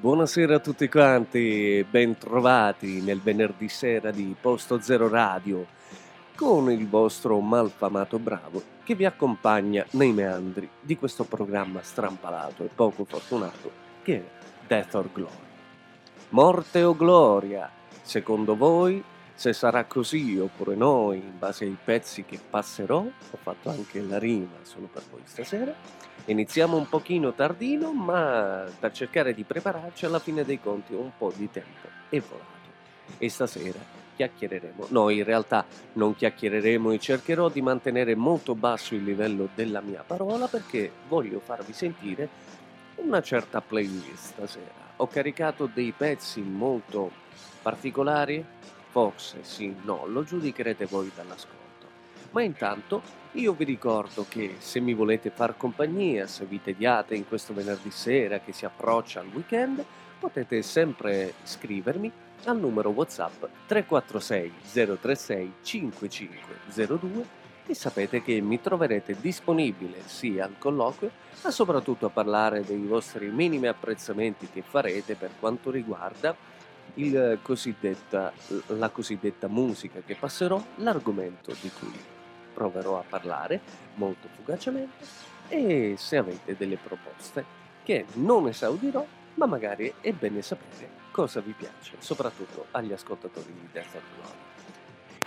Buonasera a tutti quanti, bentrovati nel venerdì sera di Posto Zero Radio con il vostro malfamato bravo che vi accompagna nei meandri di questo programma strampalato e poco fortunato che è Death or Glory. Morte o gloria, secondo voi, se sarà così oppure no, in base ai pezzi che passerò, ho fatto anche la rima solo per voi stasera, Iniziamo un pochino tardino, ma per cercare di prepararci alla fine dei conti un po' di tempo è volato. E stasera chiacchiereremo. No, in realtà non chiacchiereremo e cercherò di mantenere molto basso il livello della mia parola perché voglio farvi sentire una certa playlist stasera. Ho caricato dei pezzi molto particolari? Forse sì, no, lo giudicherete voi dall'ascolto. Ma intanto io vi ricordo che se mi volete far compagnia, se vi tediate in questo venerdì sera che si approccia al weekend, potete sempre scrivermi al numero WhatsApp 346 036 5502 e sapete che mi troverete disponibile sia al colloquio ma soprattutto a parlare dei vostri minimi apprezzamenti che farete per quanto riguarda cosiddetta, la cosiddetta musica che passerò, l'argomento di cui proverò a parlare molto fugacemente e se avete delle proposte che non esaudirò, ma magari è bene sapere cosa vi piace, soprattutto agli ascoltatori di Terza Gloria.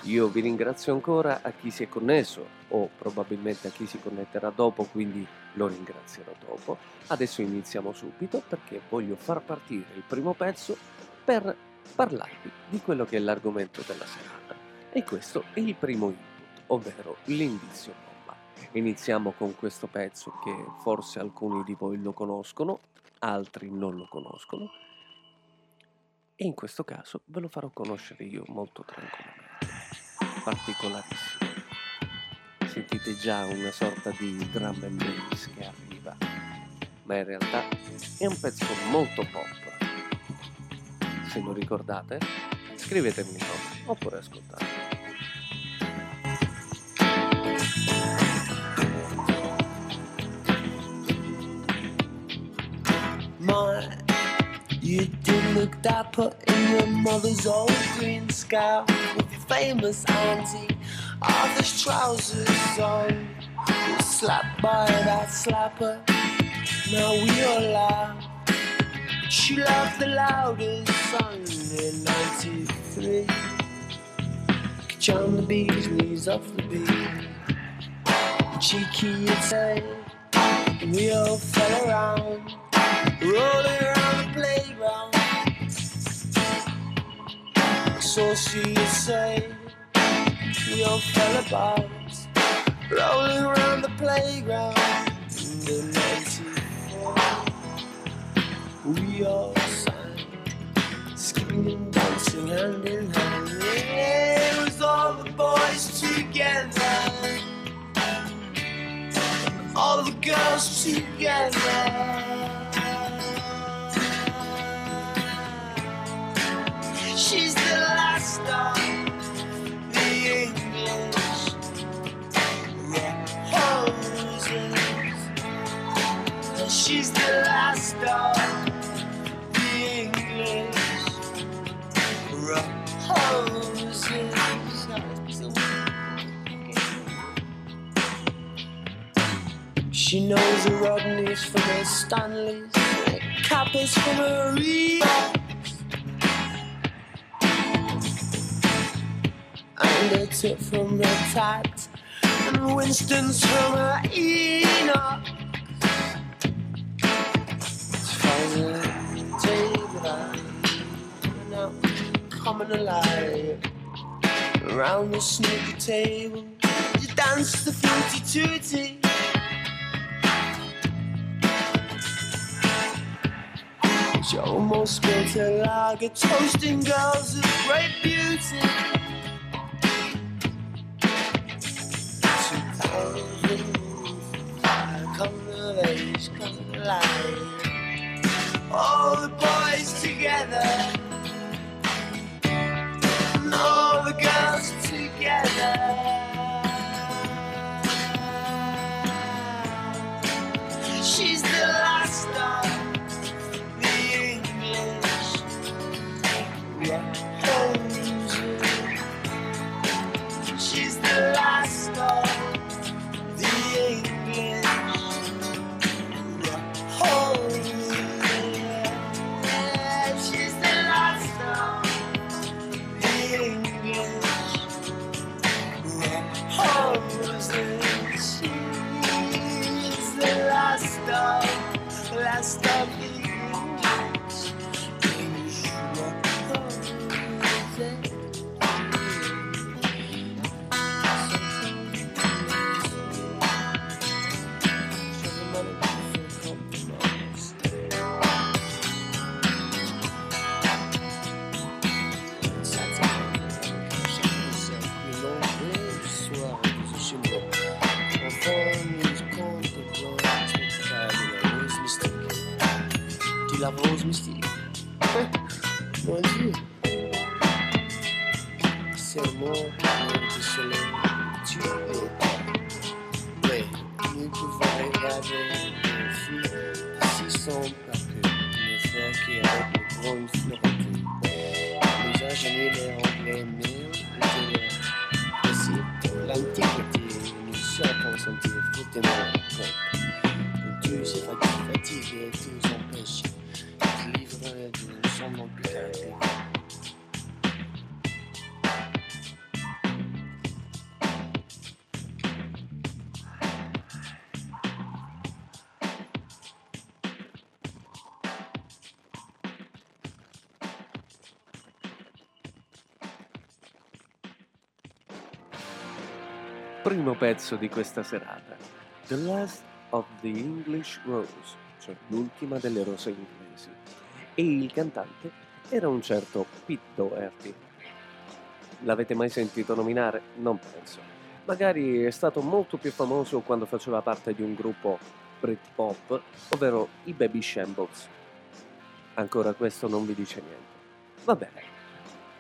Io vi ringrazio ancora a chi si è connesso o probabilmente a chi si connetterà dopo, quindi lo ringrazierò dopo. Adesso iniziamo subito perché voglio far partire il primo pezzo per parlarvi di quello che è l'argomento della serata. E questo è il primo input ovvero l'indizio bomba. Iniziamo con questo pezzo che forse alcuni di voi lo conoscono, altri non lo conoscono e in questo caso ve lo farò conoscere io molto tranquillamente, particolarissimo. Sentite già una sorta di drum and bass che arriva, ma in realtà è un pezzo molto pop. Se lo ricordate, scrivetemi oppure ascoltate. Look dapper in your mother's old green scarf with your famous auntie Arthur's trousers on. You slapped by that slapper. Now we all laugh. She laughed the loudest song in '93. Charm the bee's knees off the beat. Cheeky, you'd say. We all fell around, rolling around So she say, we all fell apart, rolling around the playground in the 94. We all sang, screaming, dancing hand in hand. Yeah, it was all the boys together, all the girls together. She's the last She's the last of the English. She knows the Rodneys from her Stanleys, the Kappas from her Reeboks. And a tip from the tat, and Winston's from her Enoch. As a table, now coming alive around the snooker table. You dance the fruity tooty. She almost built her lager, toasting girls of great beauty. All the boys together, and all the girls together. She's the last of the English roses. Primo pezzo di questa serata. The Last of the English Rose, cioè l'ultima delle rose inglesi. E il cantante era un certo Pete Doherty. L'avete mai sentito nominare? Non penso. Magari è stato molto più famoso quando faceva parte di un gruppo Britpop, ovvero i Baby Shambles. Ancora questo non vi dice niente. Va bene.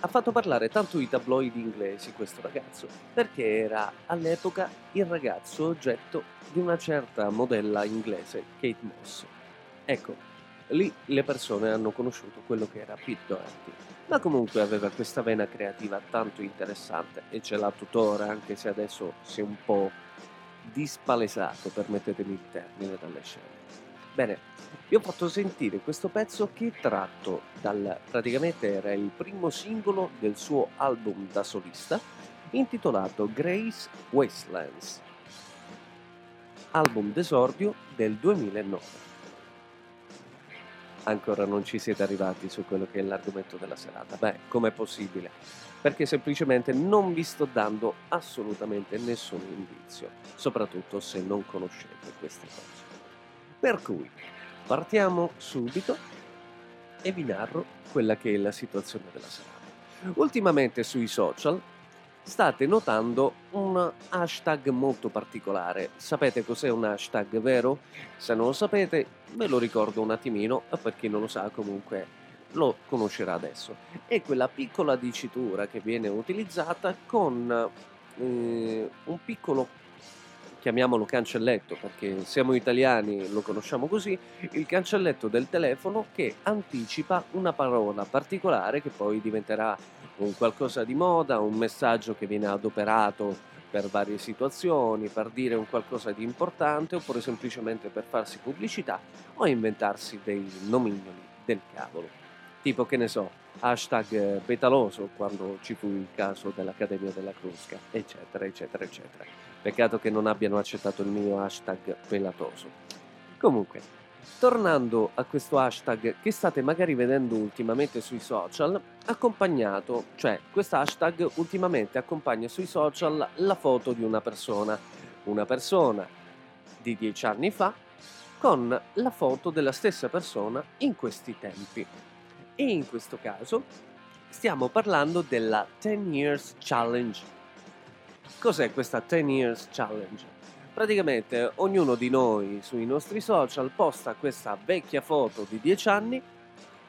Ha fatto parlare tanto i tabloid inglesi questo ragazzo, perché era all'epoca il ragazzo oggetto di una certa modella inglese, Kate Moss. Ecco, lì le persone hanno conosciuto quello che era Pete Doherty, ma comunque aveva questa vena creativa tanto interessante e ce l'ha tuttora, anche se adesso si è un po' dispalesato, permettetemi il termine, dalle scene. Bene, vi ho fatto sentire questo pezzo che è tratto dal praticamente era il primo singolo del suo album da solista intitolato Grace Wastelands, album d'esordio del 2009. Ancora non ci siete arrivati su quello che è l'argomento della serata. Beh, com'è possibile? Perché semplicemente non vi sto dando assolutamente nessun indizio, soprattutto se non conoscete queste cose. Per cui partiamo subito e vi narro quella che è la situazione della serata. Ultimamente sui social state notando un hashtag molto particolare. Sapete cos'è un hashtag, vero? Se non lo sapete, ve lo ricordo un attimino, per chi non lo sa comunque lo conoscerà adesso. È quella piccola dicitura che viene utilizzata con eh, un piccolo chiamiamolo cancelletto perché siamo italiani, lo conosciamo così, il cancelletto del telefono che anticipa una parola particolare che poi diventerà un qualcosa di moda, un messaggio che viene adoperato per varie situazioni, per dire un qualcosa di importante oppure semplicemente per farsi pubblicità o inventarsi dei nomignoli del cavolo. Tipo che ne so, hashtag petaloso quando ci fu il caso dell'Accademia della Crusca, eccetera, eccetera, eccetera. Peccato che non abbiano accettato il mio hashtag pelatoso. Comunque, tornando a questo hashtag che state magari vedendo ultimamente sui social, accompagnato, cioè questo hashtag ultimamente accompagna sui social la foto di una persona, una persona di dieci anni fa con la foto della stessa persona in questi tempi. E in questo caso stiamo parlando della 10 Years Challenge. Cos'è questa 10 Years Challenge? Praticamente ognuno di noi sui nostri social posta questa vecchia foto di 10 anni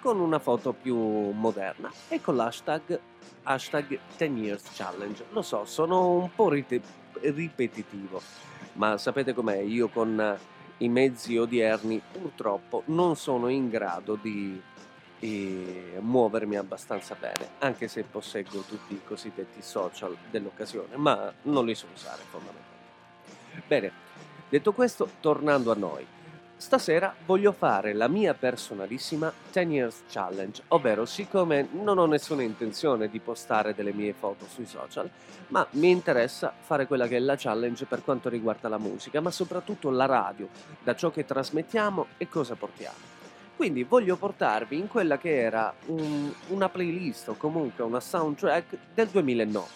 con una foto più moderna e con l'hashtag hashtag 10 years challenge. Lo so, sono un po' rite- ripetitivo, ma sapete com'è? Io con i mezzi odierni purtroppo non sono in grado di e muovermi abbastanza bene, anche se posseggo tutti i cosiddetti social dell'occasione, ma non li so usare fondamentalmente. Bene, detto questo, tornando a noi. Stasera voglio fare la mia personalissima 10 Years Challenge, ovvero siccome non ho nessuna intenzione di postare delle mie foto sui social, ma mi interessa fare quella che è la challenge per quanto riguarda la musica, ma soprattutto la radio, da ciò che trasmettiamo e cosa portiamo. Quindi voglio portarvi in quella che era un, una playlist o comunque una soundtrack del 2009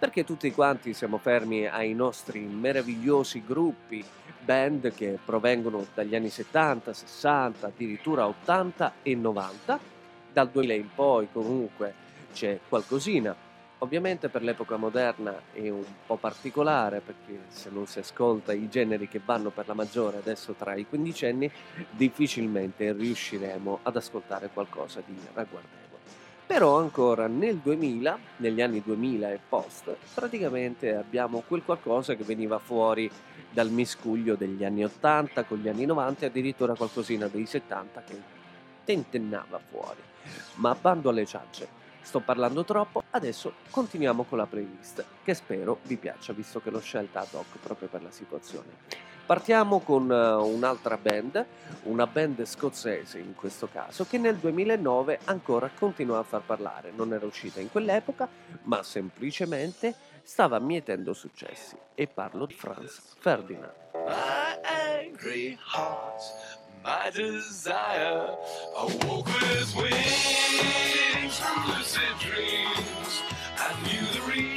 perché tutti quanti siamo fermi ai nostri meravigliosi gruppi, band che provengono dagli anni 70, 60, addirittura 80 e 90. Dal 2000 in poi comunque c'è qualcosina. Ovviamente per l'epoca moderna è un po' particolare perché se non si ascolta i generi che vanno per la maggiore adesso tra i quindicenni, difficilmente riusciremo ad ascoltare qualcosa di ragguardevole. Però ancora nel 2000, negli anni 2000 e post, praticamente abbiamo quel qualcosa che veniva fuori dal miscuglio degli anni 80 con gli anni 90 e addirittura qualcosina dei 70 che tentennava fuori. Ma bando alle ciance, sto parlando troppo, adesso continuiamo con la playlist che spero vi piaccia visto che l'ho scelta ad hoc proprio per la situazione. Partiamo con uh, un'altra band, una band scozzese in questo caso, che nel 2009 ancora continua a far parlare. Non era uscita in quell'epoca, ma semplicemente stava mietendo successi. E parlo di Franz Ferdinand. My my desire, awoke with wings from lucid dreams. I knew the reason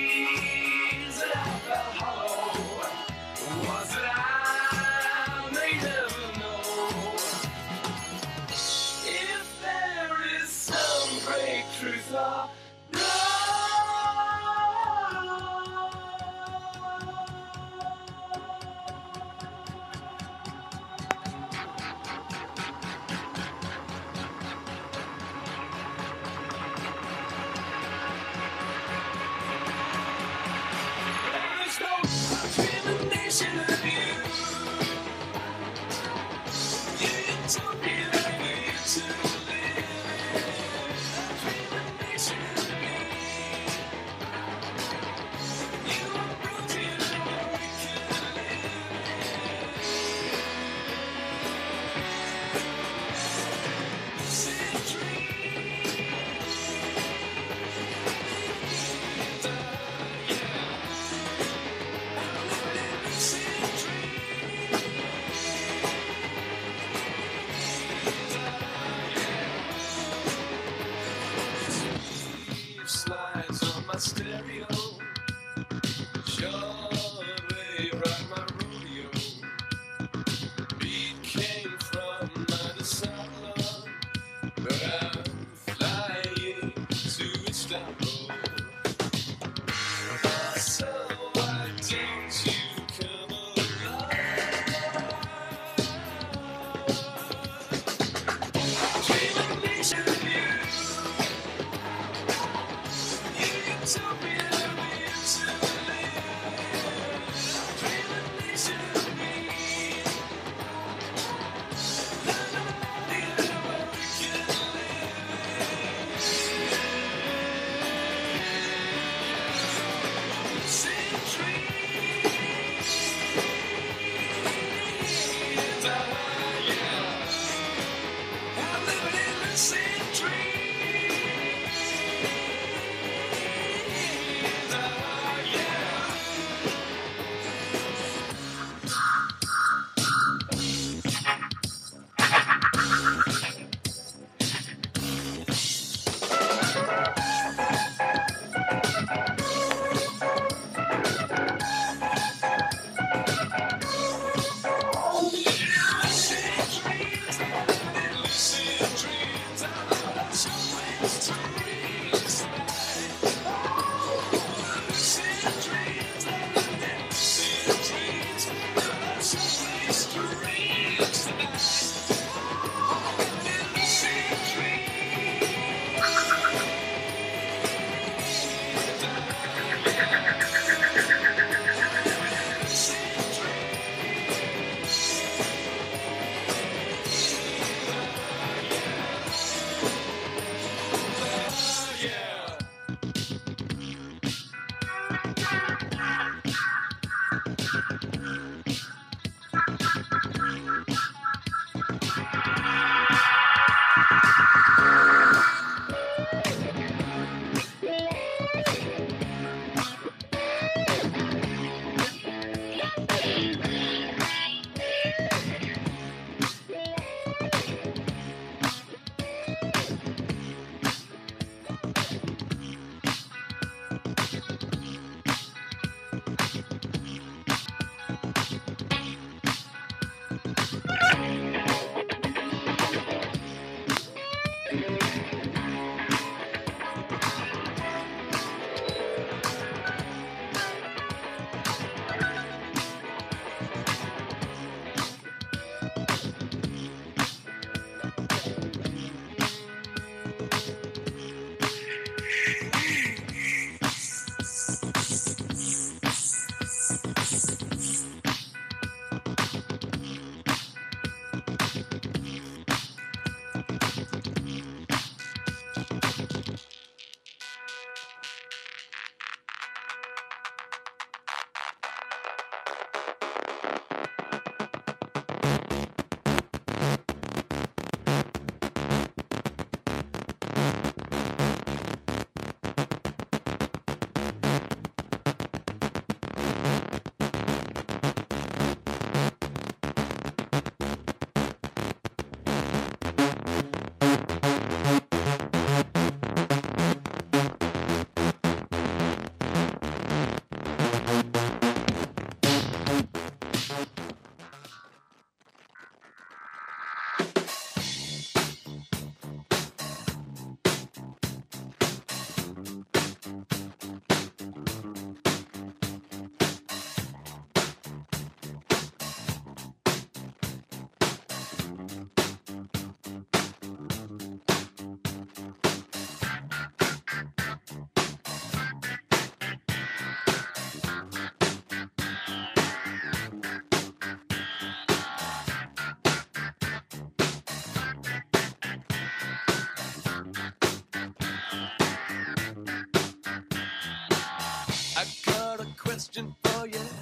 question for you.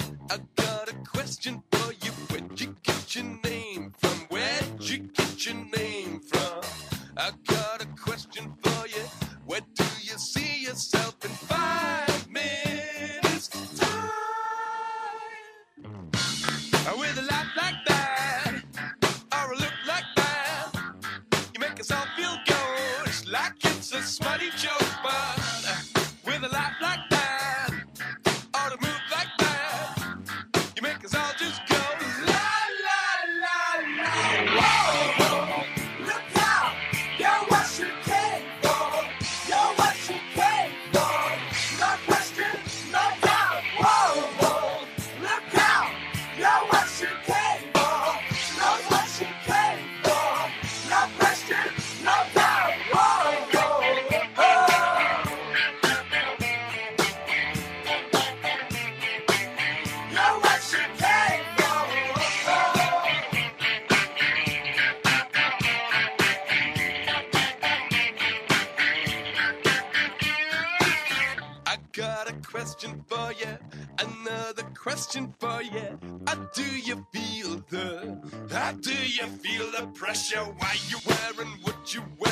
Pressure? Why you wearing what you wearing?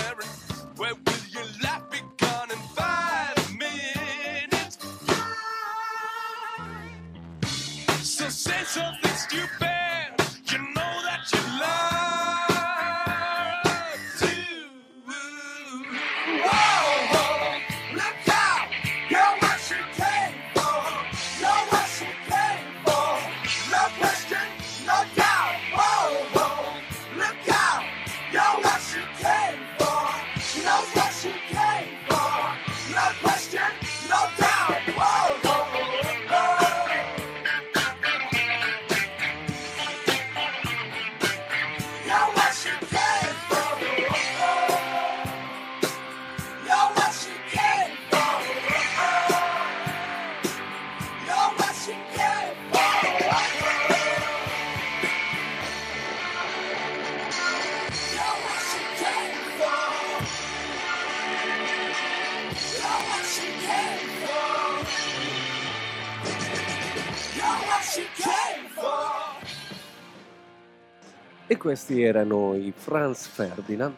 Questi erano i Franz Ferdinand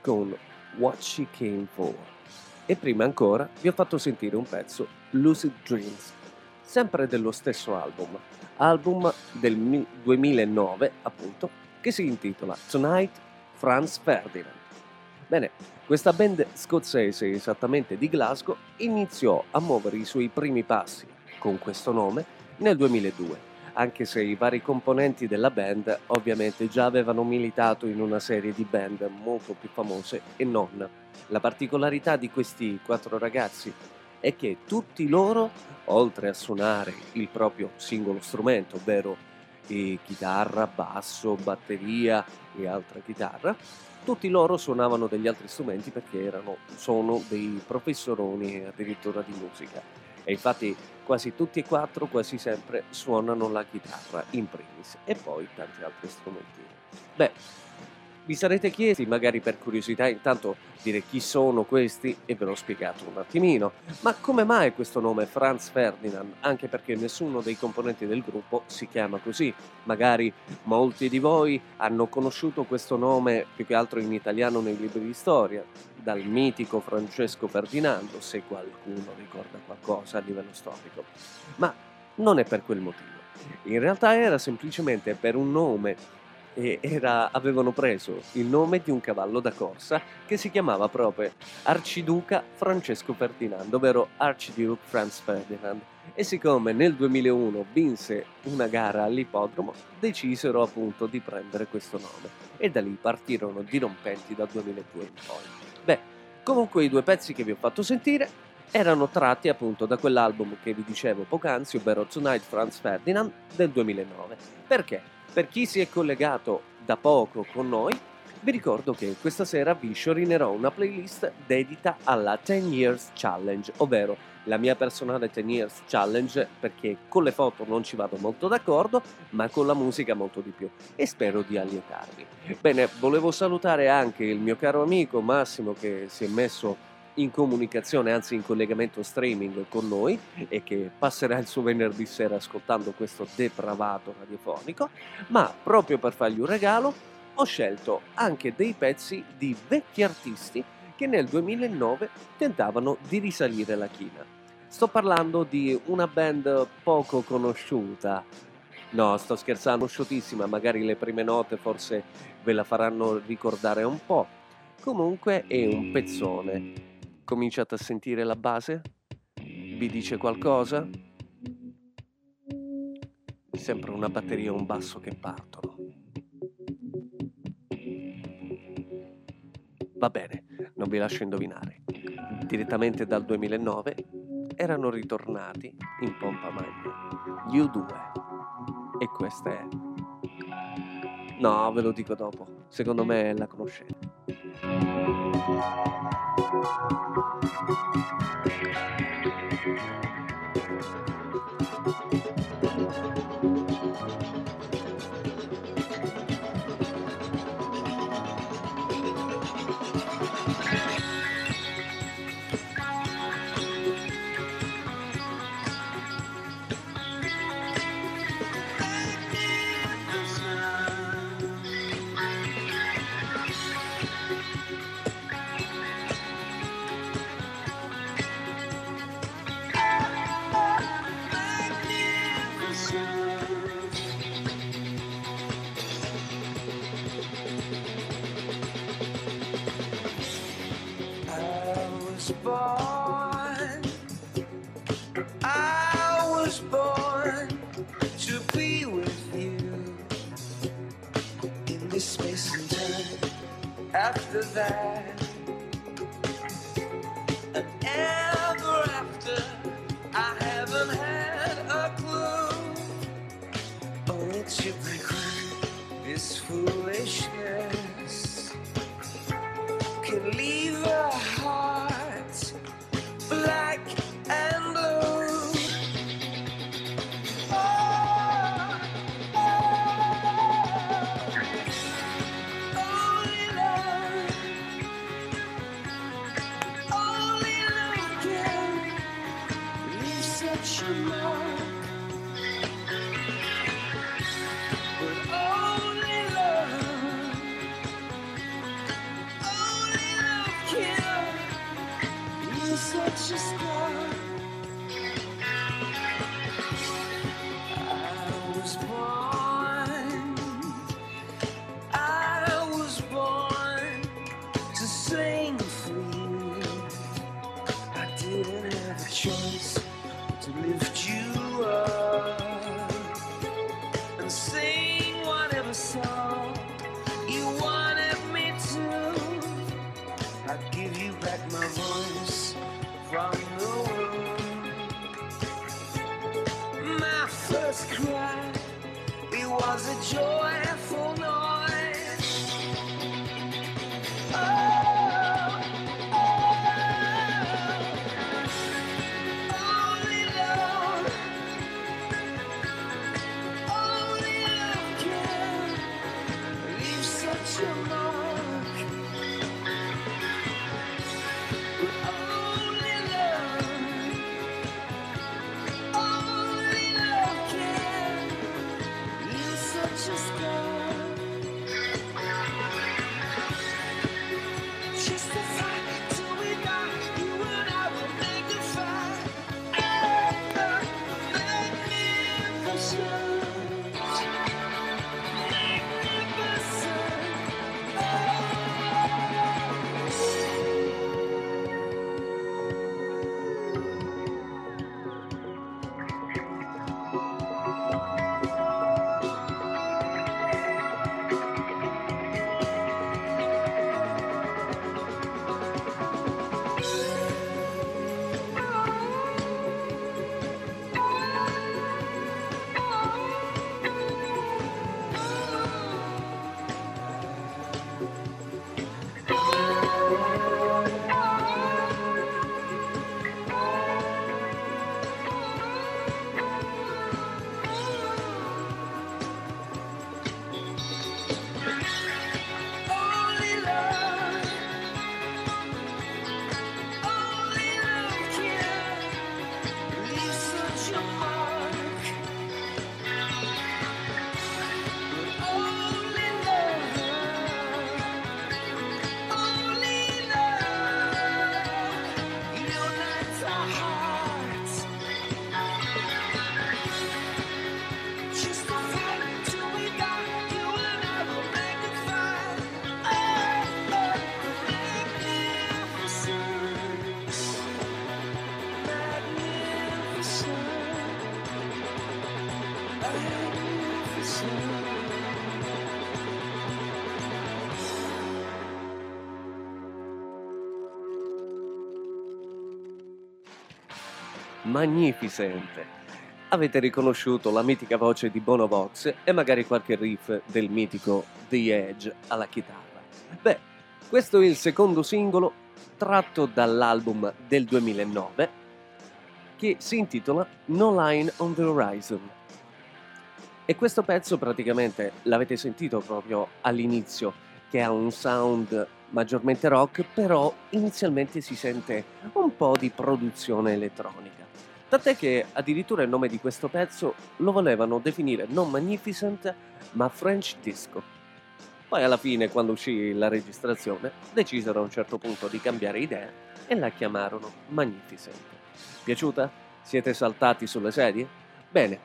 con What She Came For. E prima ancora vi ho fatto sentire un pezzo, Lucid Dreams, sempre dello stesso album, album del mi- 2009 appunto, che si intitola Tonight Franz Ferdinand. Bene, questa band scozzese esattamente di Glasgow iniziò a muovere i suoi primi passi con questo nome nel 2002 anche se i vari componenti della band ovviamente già avevano militato in una serie di band molto più famose e non. La particolarità di questi quattro ragazzi è che tutti loro, oltre a suonare il proprio singolo strumento, ovvero eh, chitarra, basso, batteria e altra chitarra, tutti loro suonavano degli altri strumenti perché erano, sono dei professoroni addirittura di musica. E infatti quasi tutti e quattro, quasi sempre, suonano la chitarra in primis e poi tanti altri strumenti. Beh, vi sarete chiesti, magari per curiosità, intanto dire chi sono questi e ve l'ho spiegato un attimino. Ma come mai questo nome Franz Ferdinand? Anche perché nessuno dei componenti del gruppo si chiama così. Magari molti di voi hanno conosciuto questo nome più che altro in italiano nei libri di storia, dal mitico Francesco Ferdinando, se qualcuno ricorda qualcosa a livello storico. Ma non è per quel motivo. In realtà era semplicemente per un nome e era- avevano preso il nome di un cavallo da corsa che si chiamava proprio Arciduca Francesco Ferdinando, ovvero Archduke Franz Ferdinand. E siccome nel 2001 vinse una gara all'ippodromo, decisero appunto di prendere questo nome e da lì partirono dirompenti dal 2002 in poi. Comunque i due pezzi che vi ho fatto sentire erano tratti appunto da quell'album che vi dicevo poc'anzi, ovvero Tonight Franz Ferdinand del 2009. Perché? Per chi si è collegato da poco con noi, vi ricordo che questa sera vi sciorinerò una playlist dedita alla 10 Years Challenge, ovvero la mia personale 10 Years Challenge perché con le foto non ci vado molto d'accordo, ma con la musica molto di più e spero di allietarvi. Bene, volevo salutare anche il mio caro amico Massimo che si è messo in comunicazione, anzi in collegamento streaming con noi e che passerà il suo venerdì sera ascoltando questo depravato radiofonico, ma proprio per fargli un regalo ho scelto anche dei pezzi di vecchi artisti che nel 2009 tentavano di risalire la china. Sto parlando di una band poco conosciuta. No, sto scherzando, conosciutissima, magari le prime note forse ve la faranno ricordare un po'. Comunque è un pezzone. Cominciate a sentire la base? Vi dice qualcosa? Sempre una batteria e un basso che partono. Va bene, non vi lascio indovinare. Direttamente dal 2009 erano ritornati in pompa magna. Gli U2. E questa è... No, ve lo dico dopo. Secondo me la conoscete. desire. Magnificente. Avete riconosciuto la mitica voce di Bono Vox e magari qualche riff del mitico The Edge alla chitarra. Beh, questo è il secondo singolo tratto dall'album del 2009 che si intitola No Line on the Horizon. E questo pezzo praticamente l'avete sentito proprio all'inizio, che ha un sound maggiormente rock, però inizialmente si sente un po' di produzione elettronica. Tant'è che addirittura il nome di questo pezzo lo volevano definire non Magnificent, ma French Disco. Poi alla fine, quando uscì la registrazione, decisero a un certo punto di cambiare idea e la chiamarono Magnificent. Piaciuta? Siete saltati sulle sedie? Bene,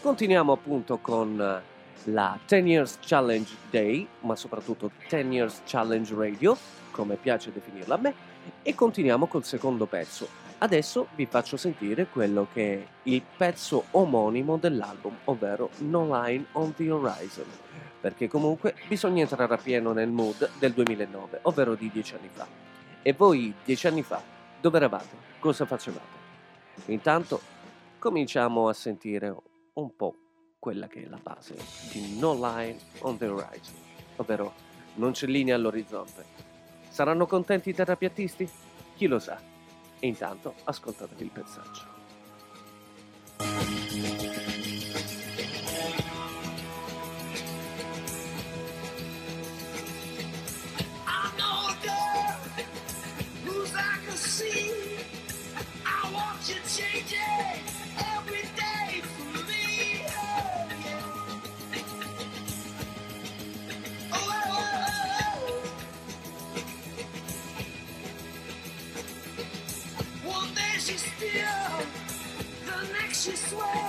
continuiamo appunto con eh, la 10 Years Challenge Day, ma soprattutto 10 Years Challenge Radio, come piace definirla a me, e continuiamo col secondo pezzo. Adesso vi faccio sentire quello che è il pezzo omonimo dell'album, ovvero No Line on the Horizon, perché comunque bisogna entrare a pieno nel mood del 2009, ovvero di dieci anni fa. E voi, dieci anni fa, dove eravate? Cosa facevate? Intanto cominciamo a sentire un po' quella che è la base di No Line on the Horizon, ovvero non c'è linea all'orizzonte. Saranno contenti i terapiattisti? Chi lo sa? E intanto ascoltatevi il pezzaggio. swear.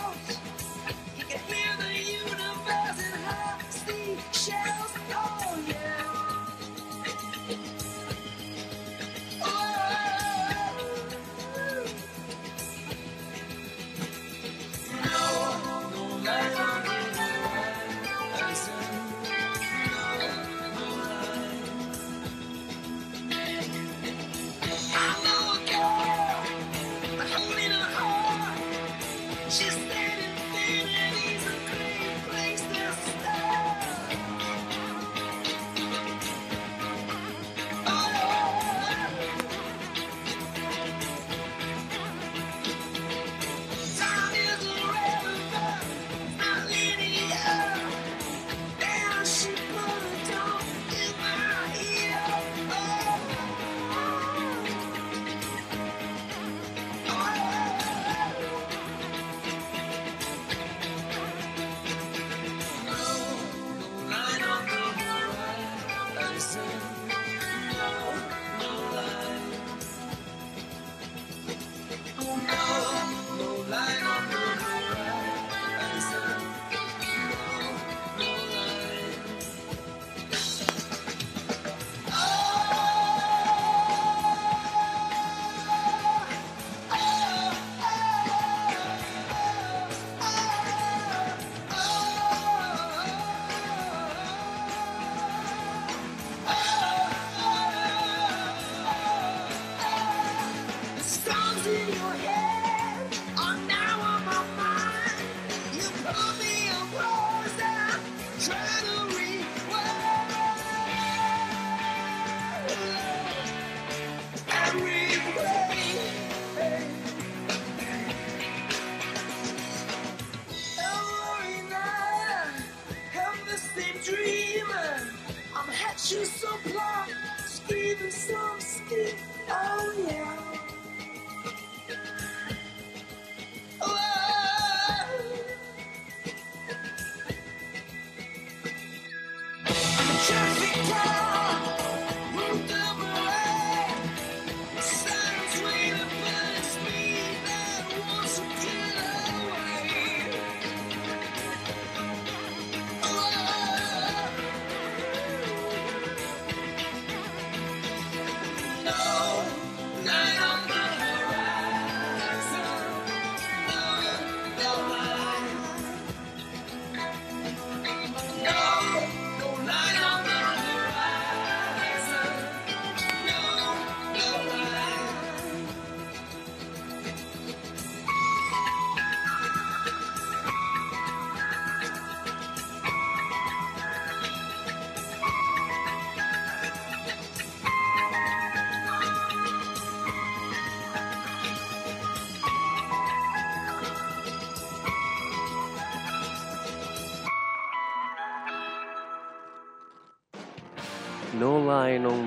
No,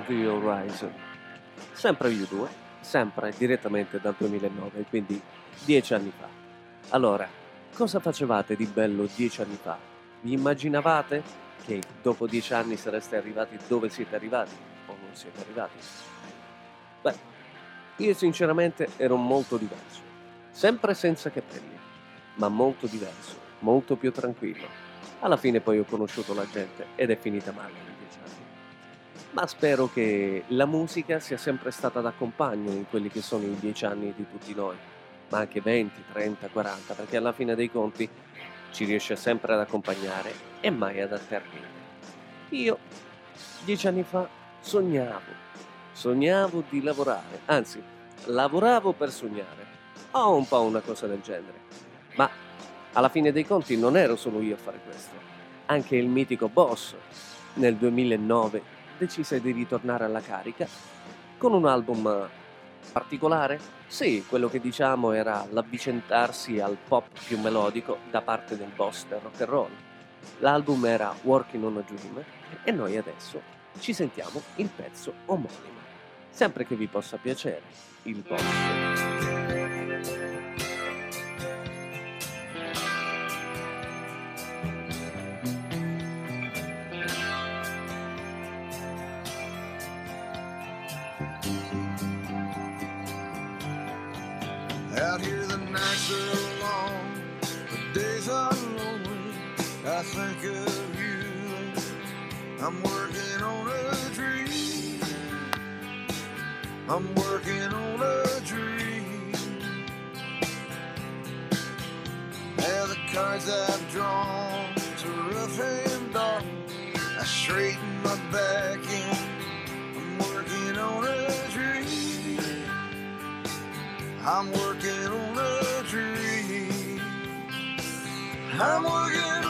On the Horizon. Sempre io due, sempre direttamente dal 2009, quindi dieci anni fa. Allora, cosa facevate di bello dieci anni fa? Vi immaginavate che dopo dieci anni sareste arrivati dove siete arrivati? O non siete arrivati? Beh, io sinceramente ero molto diverso. Sempre senza capelli, ma molto diverso, molto più tranquillo. Alla fine poi ho conosciuto la gente ed è finita male. Ma spero che la musica sia sempre stata d'accompagno in quelli che sono i dieci anni di tutti noi, ma anche 20, 30, 40, perché alla fine dei conti ci riesce sempre ad accompagnare e mai ad atternire. Io, dieci anni fa, sognavo, sognavo di lavorare, anzi, lavoravo per sognare. Ho un po' una cosa del genere. Ma alla fine dei conti non ero solo io a fare questo. Anche il mitico boss nel 2009 decise di ritornare alla carica con un album particolare? Sì, quello che diciamo era l'avvicentarsi al pop più melodico da parte del boss del rock and roll. L'album era Working on a Dream e noi adesso ci sentiamo il pezzo omonimo. Sempre che vi possa piacere, il boss. I'm working on a dream. I'm working on a dream. Yeah, the cards I've drawn to rough and dark. I straighten my back in. I'm working on a dream. I'm working on a dream. I'm working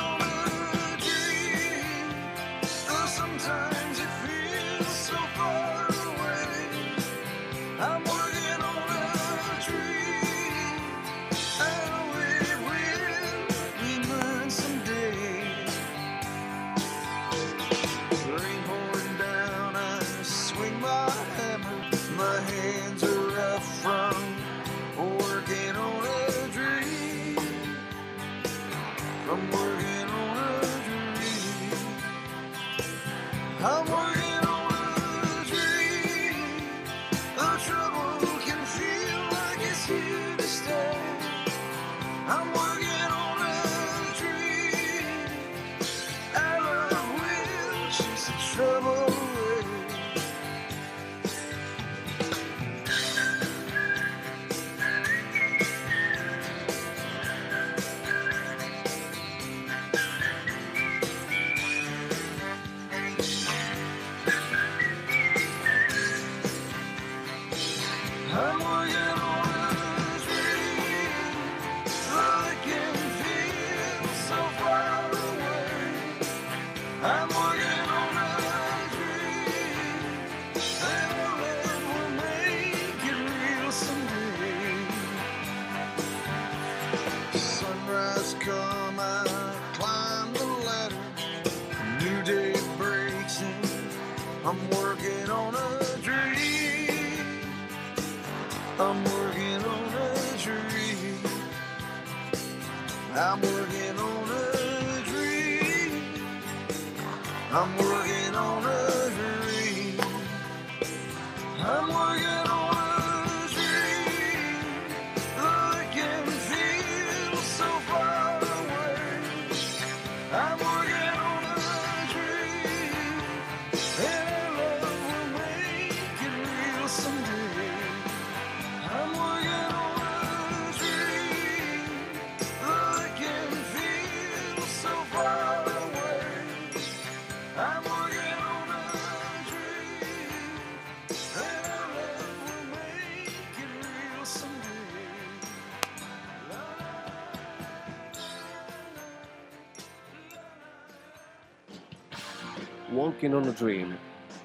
Walking on a Dream,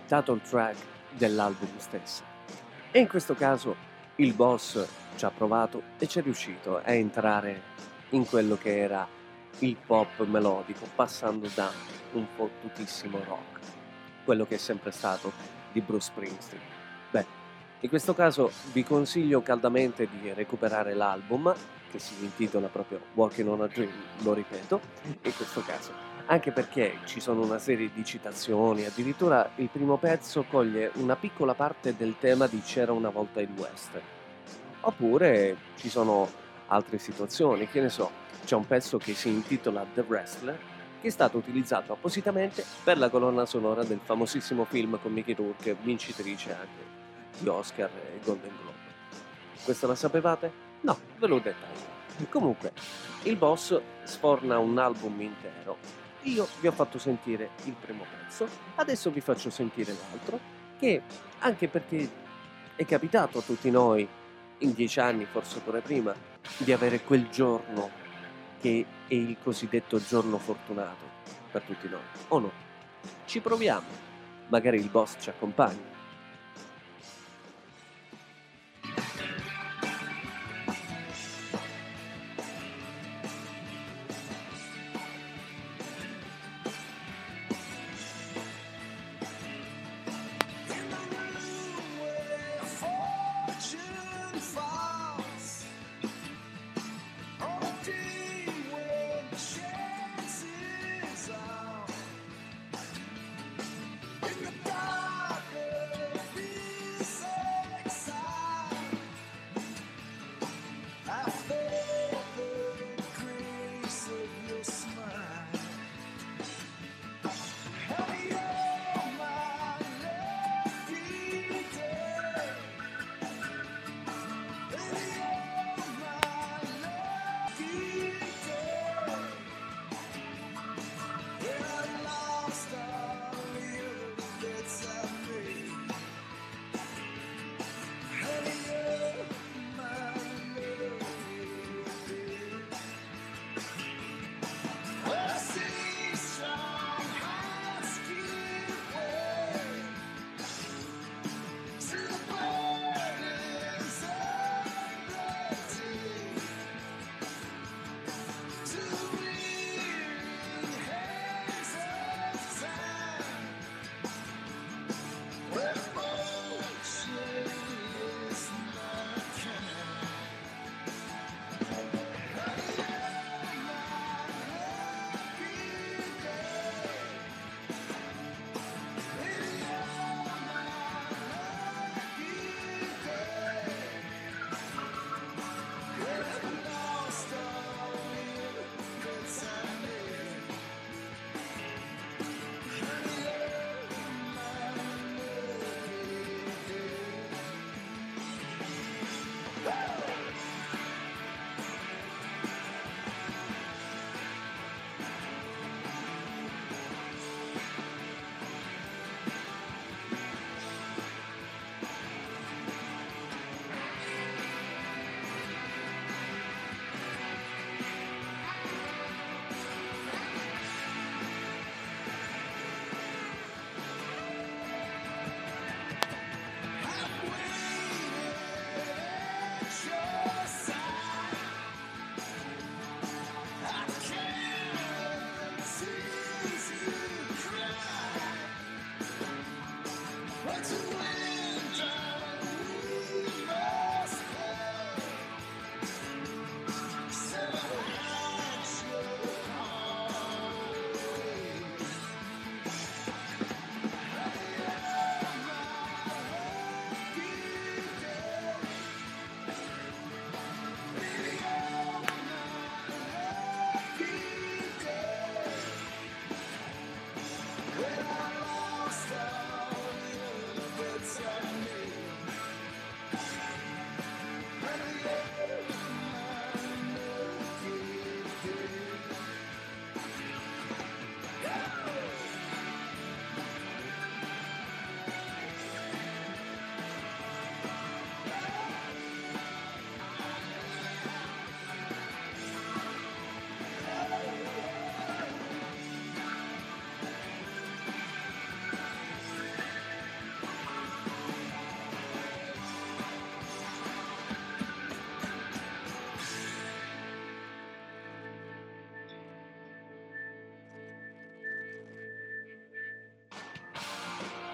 title track dell'album stesso. E in questo caso il boss ci ha provato e ci è riuscito a entrare in quello che era il pop melodico, passando da un fottutissimo rock, quello che è sempre stato di Bruce Springsteen. Beh, in questo caso vi consiglio caldamente di recuperare l'album che si intitola proprio Walking on a Dream, lo ripeto, in questo caso, anche perché ci sono una serie di citazioni, addirittura il primo pezzo coglie una piccola parte del tema di C'era una volta il West. Oppure ci sono altre situazioni, che ne so, c'è un pezzo che si intitola The Wrestler che è stato utilizzato appositamente per la colonna sonora del famosissimo film con Mickey Rourke, vincitrice anche di Oscar e Golden Globe. Questo la sapevate? No, ve l'ho detta io. Comunque, il boss sforna un album intero. Io vi ho fatto sentire il primo pezzo, adesso vi faccio sentire l'altro, che anche perché è capitato a tutti noi, in dieci anni, forse pure prima, di avere quel giorno che è il cosiddetto giorno fortunato per tutti noi, o no? Ci proviamo, magari il boss ci accompagna.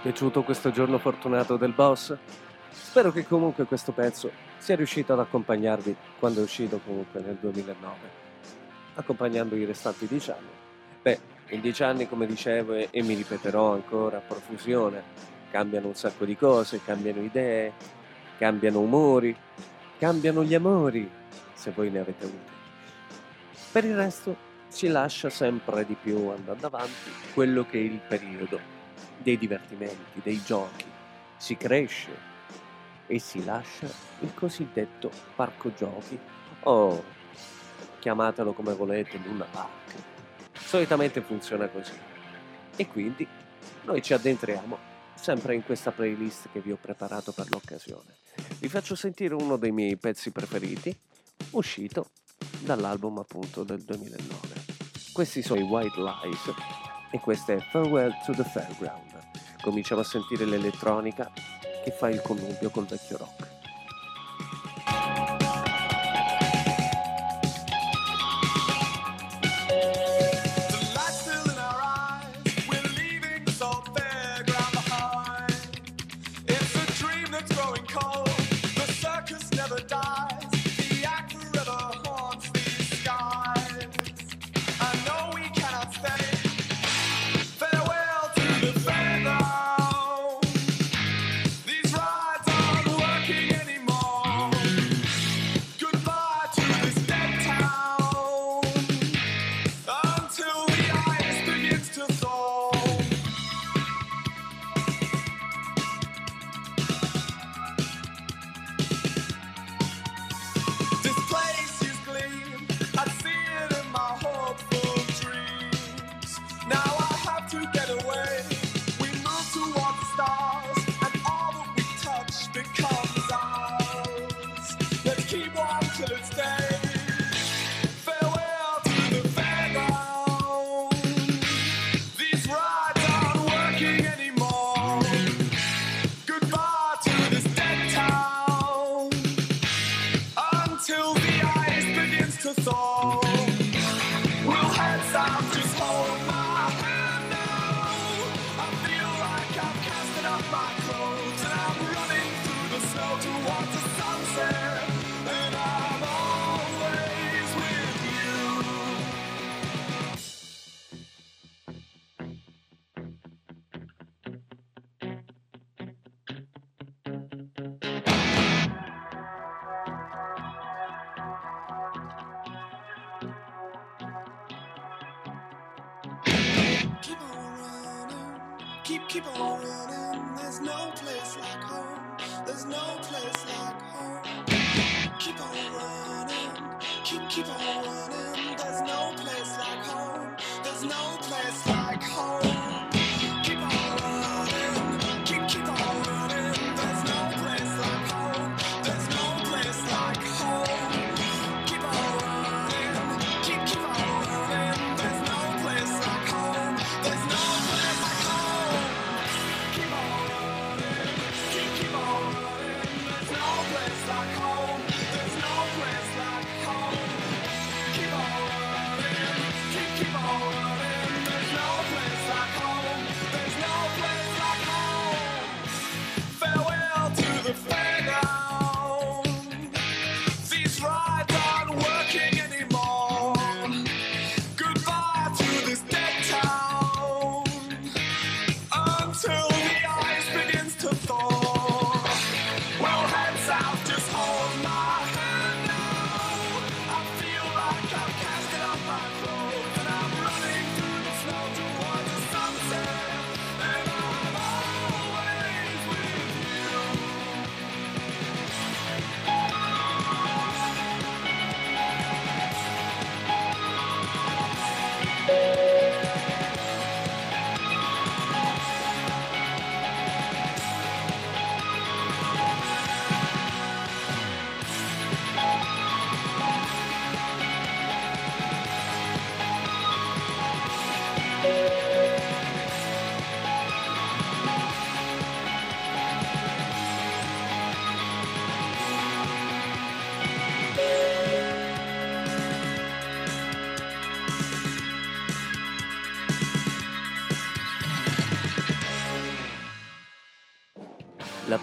piaciuto questo giorno fortunato del boss? Spero che comunque questo pezzo sia riuscito ad accompagnarvi quando è uscito comunque nel 2009, accompagnando i restanti dieci anni. Beh, in dieci anni come dicevo e, mi ripeterò ancora a profusione, cambiano un sacco di cose, cambiano idee, cambiano umori, cambiano gli amori, se voi ne avete avuti. Per il resto si lascia sempre di più andando avanti quello che è il periodo dei divertimenti, dei giochi, si cresce e si lascia il cosiddetto parco giochi o chiamatelo come volete Luna Park. Solitamente funziona così. E quindi noi ci addentriamo sempre in questa playlist che vi ho preparato per l'occasione. Vi faccio sentire uno dei miei pezzi preferiti, uscito dall'album appunto del 2009. Questi sono i White Lies e questa è Farewell to the Fairground. Cominciamo a sentire l'elettronica che fa il connubio col vecchio rock.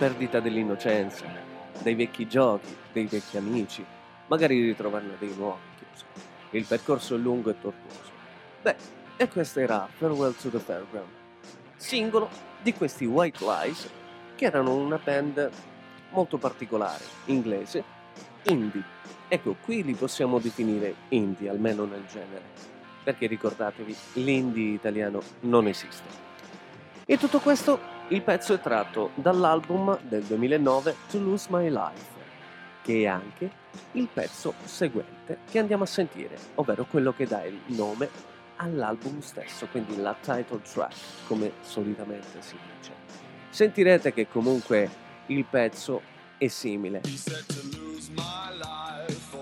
perdita dell'innocenza, dei vecchi giochi, dei vecchi amici, magari ritrovarne dei nuovi, chiuso. Il percorso è lungo e tortuoso. Beh, e questo era Farewell to the Fairground, singolo di questi White Lies, che erano una band molto particolare, inglese, indie. Ecco, qui li possiamo definire indie, almeno nel genere, perché ricordatevi, l'indie italiano non esiste. E tutto questo il pezzo è tratto dall'album del 2009 To Lose My Life, che è anche il pezzo seguente che andiamo a sentire, ovvero quello che dà il nome all'album stesso, quindi la title track, come solitamente si dice. Sentirete che comunque il pezzo è simile. He said to lose my life.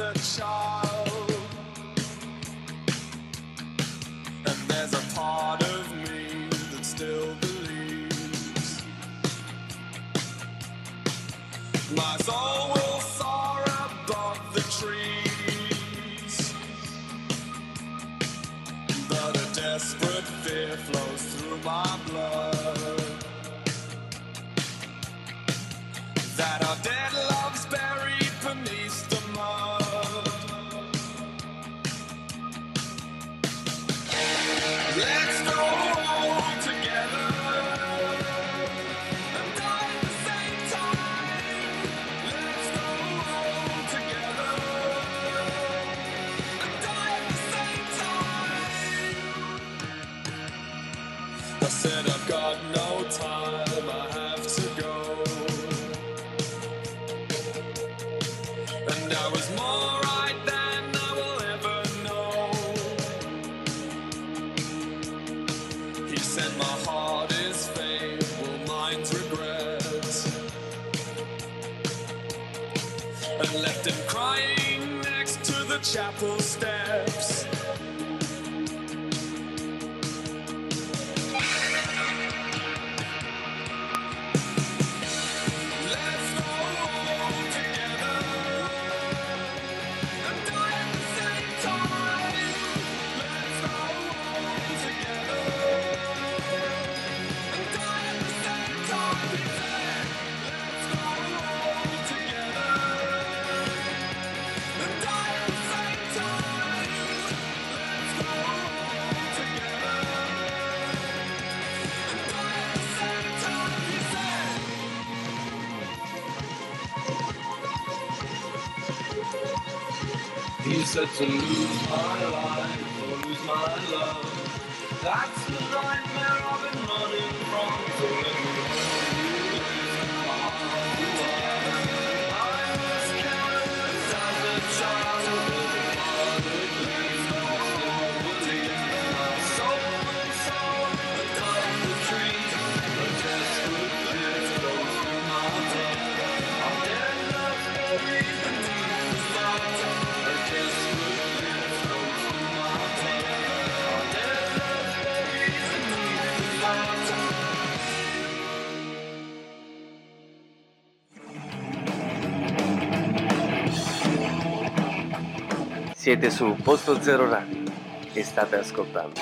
a child. And there's a part of me that still believes my soul will soar above the trees. But a desperate fear flows through my blood that our deadline. to lose my life, or lose my love. I Siete su Posto Zero Radio e state ascoltando.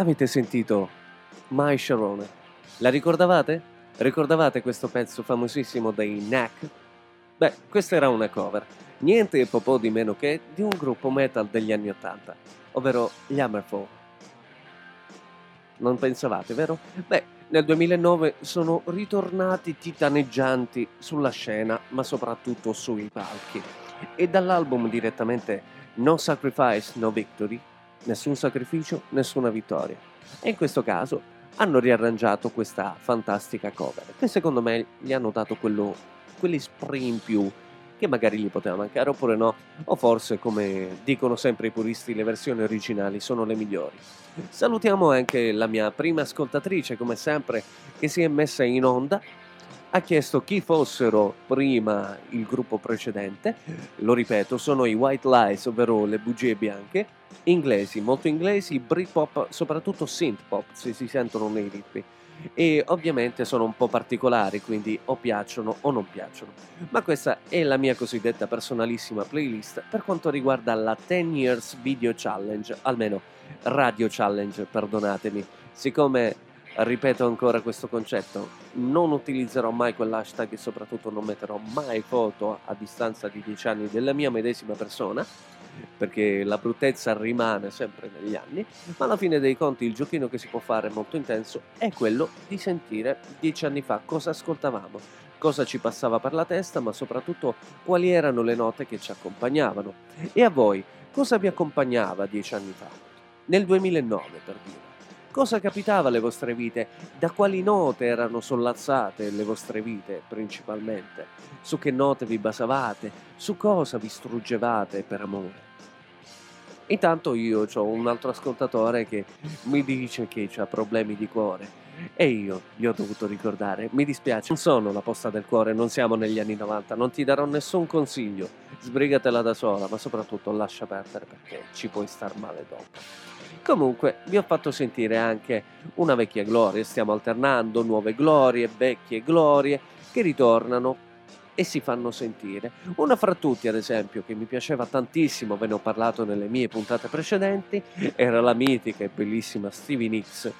Avete sentito My Sharona? La ricordavate? Ricordavate questo pezzo famosissimo dei Knack? Beh, questa era una cover, niente po' po' di meno che di un gruppo metal degli anni Ottanta, ovvero gli Hammerfall. Non pensavate, vero? Beh, nel 2009 sono ritornati titaneggianti sulla scena, ma soprattutto sui palchi. E dall'album direttamente No Sacrifice, No Victory, nessun sacrificio, nessuna vittoria. E in questo caso hanno riarrangiato questa fantastica cover, che secondo me gli hanno dato quello, quell'esprit in più che magari gli poteva mancare oppure no, o forse come dicono sempre i puristi le versioni originali sono le migliori. Salutiamo anche la mia prima ascoltatrice, come sempre, che si è messa in onda. Ha chiesto chi fossero prima il gruppo precedente. Lo ripeto, sono i White Lies, ovvero le bugie bianche, inglesi, molto inglesi, Britpop, soprattutto synthpop, se si sentono nei ritmi. E ovviamente sono un po' particolari, quindi o piacciono o non piacciono. Ma questa è la mia cosiddetta personalissima playlist per quanto riguarda la 10 Years Video Challenge, almeno Radio Challenge, perdonatemi. Siccome ripeto ancora questo concetto, non utilizzerò mai quell'hashtag e soprattutto non metterò mai foto a distanza di 10 anni della mia medesima persona, perché la bruttezza rimane sempre negli anni, ma alla fine dei conti il giochino che si può fare molto intenso è quello di sentire 10 anni fa cosa ascoltavamo, cosa ci passava per la testa, ma soprattutto quali erano le note che ci accompagnavano. E a voi, cosa vi accompagnava 10 anni fa? Nel 2009, per dire. Cosa capitava alle vostre vite? Da quali note erano sollazzate le vostre vite principalmente? Su che note vi basavate? Su cosa vi struggevate per amore? Intanto io ho un altro ascoltatore che mi dice che ha problemi di cuore e io gli ho dovuto ricordare, mi dispiace, non sono la posta del cuore, non siamo negli anni 90, non ti darò nessun consiglio, sbrigatela da sola, ma soprattutto lascia perdere perché ci puoi star male dopo. Comunque vi ho fatto sentire anche una vecchia gloria, stiamo alternando nuove glorie, vecchie glorie che ritornano e si fanno sentire. Una fra tutti, ad esempio, che mi piaceva tantissimo, ve ne ho parlato nelle mie puntate precedenti, era la mitica e bellissima Stevie Nicks,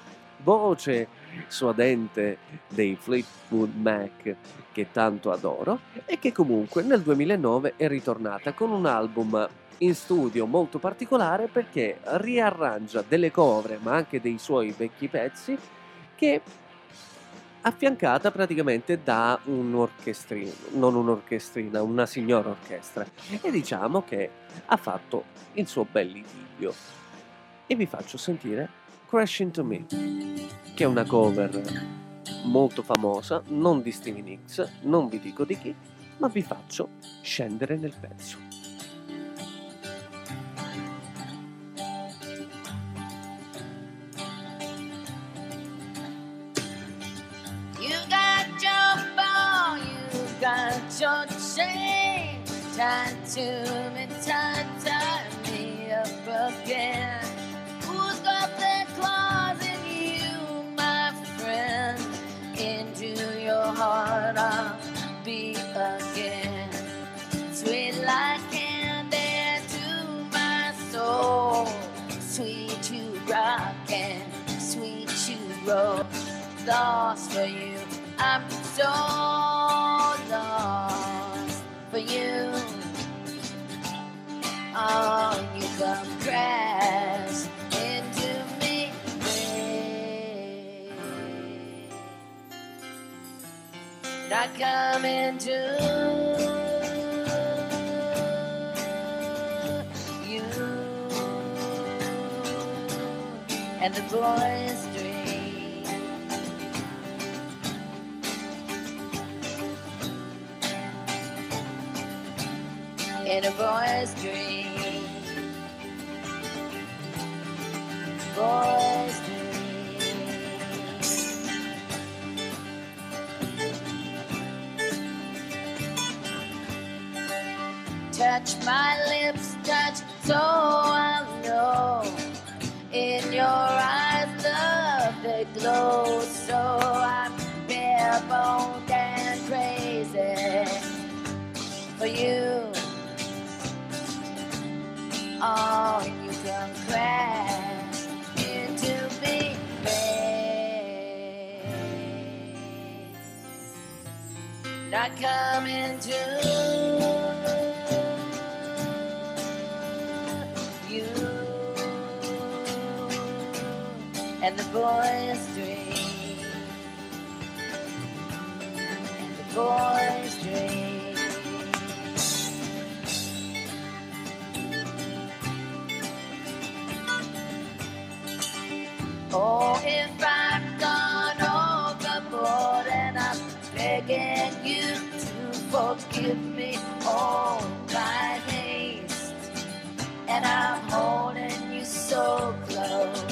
voce suadente dei Fleetwood Mac che tanto adoro e che comunque nel 2009 è ritornata con un album in studio molto particolare perché riarrangia delle cover ma anche dei suoi vecchi pezzi che affiancata praticamente da un'orchestrina, non un'orchestrina, una signora orchestra e diciamo che ha fatto il suo bel litigio e vi faccio sentire Crash Into Me che è una cover molto famosa, non di Stevie Nicks, non vi dico di chi, ma vi faccio scendere nel pezzo. Got your chain. Time to me, time, time me up again. Who's got their claws in you, my friend? Into your heart I'll be again. Sweet like candy to my soul. Sweet you rock and sweet you roll. Lost for you, I'm so lost for you. Oh, you come crash into me. And I come into you and the boy's In a boy's dream. Boy's dream. Touch my lips, touch so I know. In your eyes, love they glow. So I'm bare boned and crazy for you. Oh, you crash I come into you and the boy's dream. And the boy's dream. Oh, if I've gone overboard and I'm begging you to forgive me all my haste, and I'm holding you so close,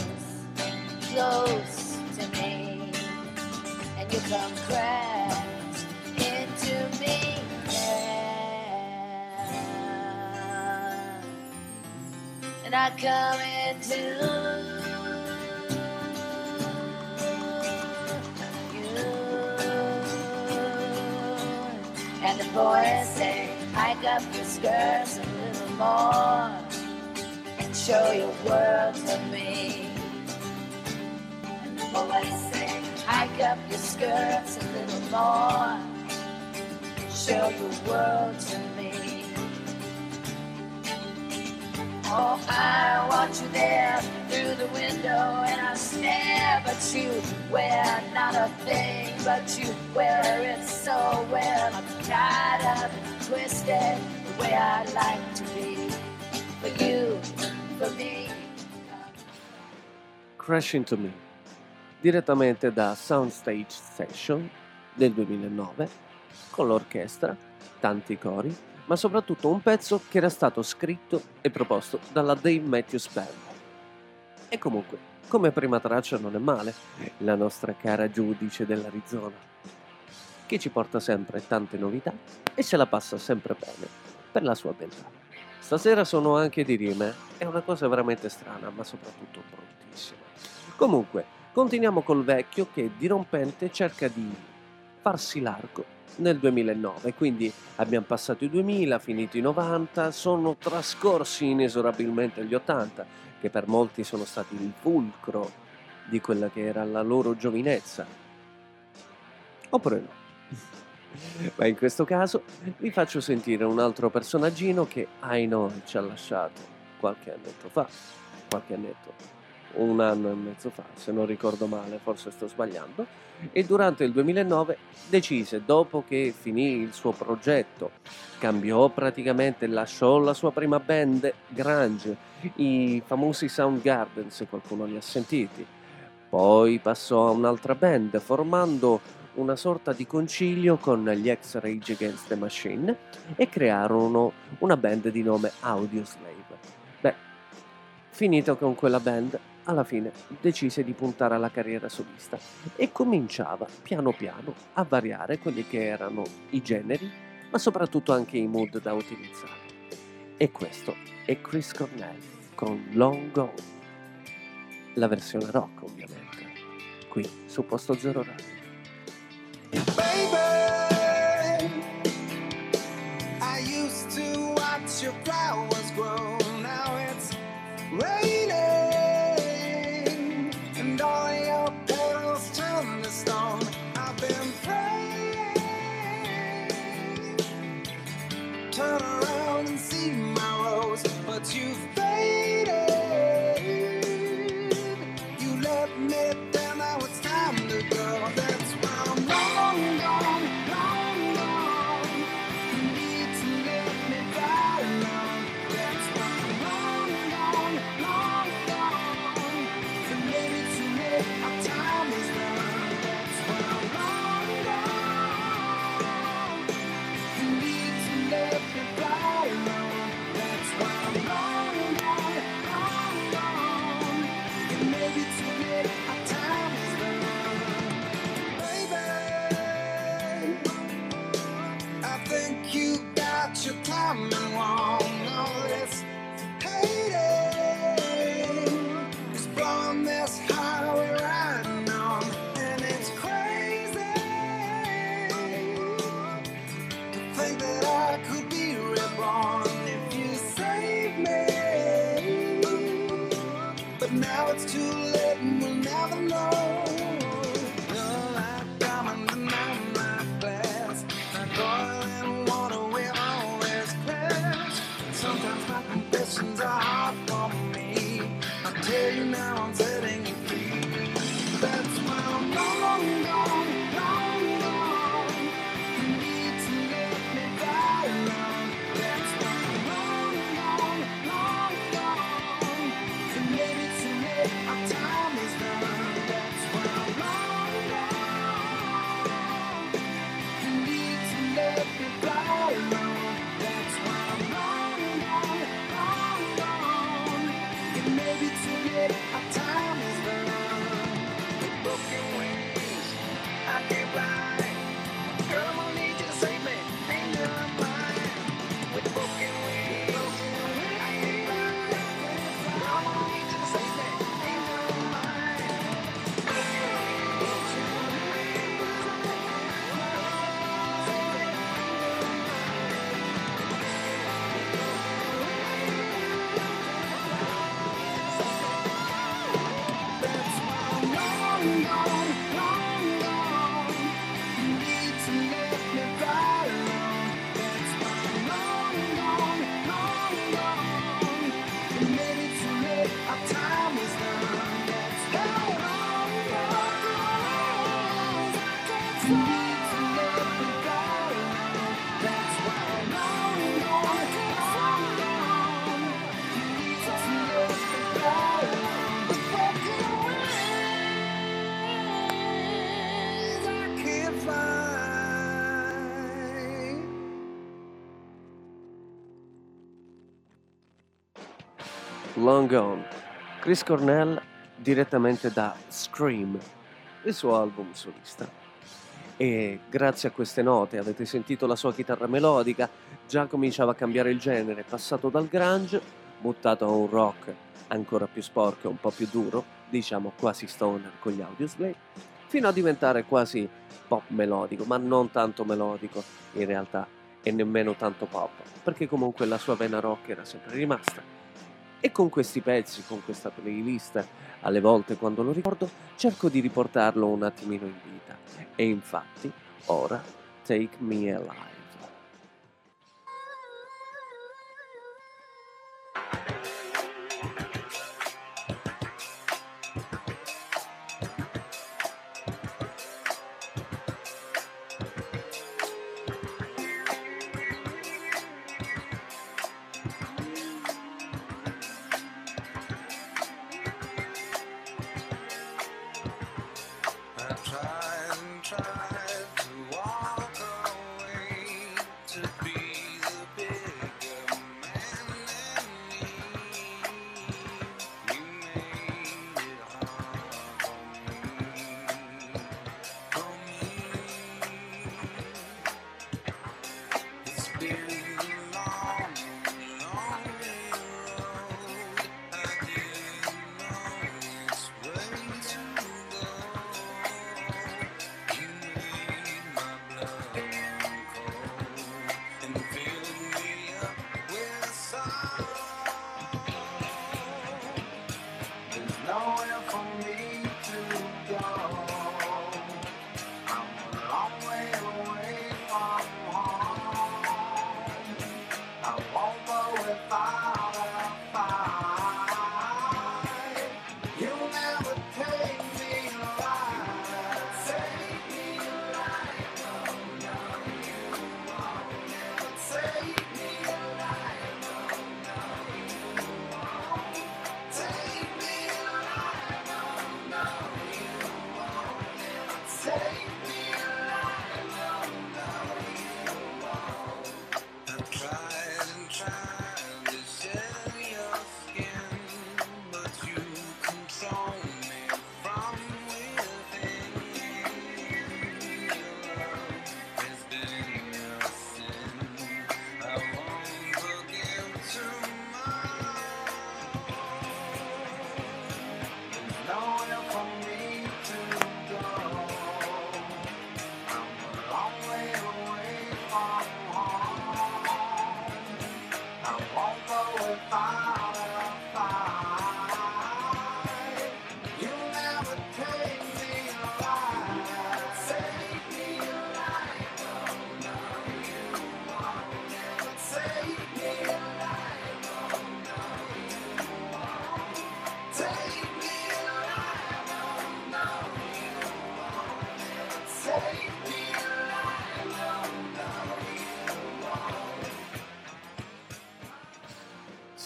close to me, and you come crash into me now, and I come into The boys say, hike up your skirts a little more and show your world to me. And the boys say, hike up your skirts a little more, and show your world to me. Oh, I watch you there through the window and I stare, but you wear not a thing, but you wear it so well. I'm tied up and twisted the way I like to be. For you, for me. Crash Into Me, direttamente da Soundstage Session del 2009, con l'orchestra, tanti cori, ma soprattutto un pezzo che era stato scritto e proposto dalla Dave Matthews Band. E comunque, come prima traccia non è male, la nostra cara giudice dell'Arizona, che ci porta sempre tante novità e se la passa sempre bene per la sua beltà. Stasera sono anche di rime, è una cosa veramente strana, ma soprattutto bruttissima. Comunque, continuiamo col vecchio che dirompente cerca di farsi largo nel 2009, quindi abbiamo passato i 2000, finito i 90, sono trascorsi inesorabilmente gli 80, che per molti sono stati il fulcro di quella che era la loro giovinezza. Oppure no. Ma in questo caso vi faccio sentire un altro personaggino che, noi, ci ha lasciato qualche annetto fa, qualche annetto, un anno e mezzo fa, se non ricordo male, forse sto sbagliando, e durante il 2009 decise, dopo che finì il suo progetto, cambiò praticamente, lasciò la sua prima band, Grange, i famosi Soundgarden, se qualcuno li ha sentiti, poi passò a un'altra band, formando una sorta di concilio con gli ex Rage Against the Machine e crearono una band di nome Audioslave. Beh, finito con quella band, alla fine decise di puntare alla carriera solista e cominciava piano piano a variare quelli che erano i generi ma soprattutto anche i mood da utilizzare. E questo è Chris Cornell con Long Gone, la versione rock ovviamente, qui su Posto Zero Radio. Baby, I used to watch your flowers grow. Long Gone, Chris Cornell direttamente da Scream, il suo album solista. E grazie a queste note avete sentito la sua chitarra melodica, già cominciava a cambiare il genere, passato dal grunge, buttato a un rock ancora più sporco e un po' più duro, diciamo quasi stoner con gli audioslave, fino a diventare quasi pop melodico, ma non tanto melodico in realtà e nemmeno tanto pop, perché comunque la sua vena rock era sempre rimasta. E con questi pezzi, con questa playlist, alle volte quando lo ricordo, cerco di riportarlo un attimino in vita. E infatti, ora, Take Me Alive.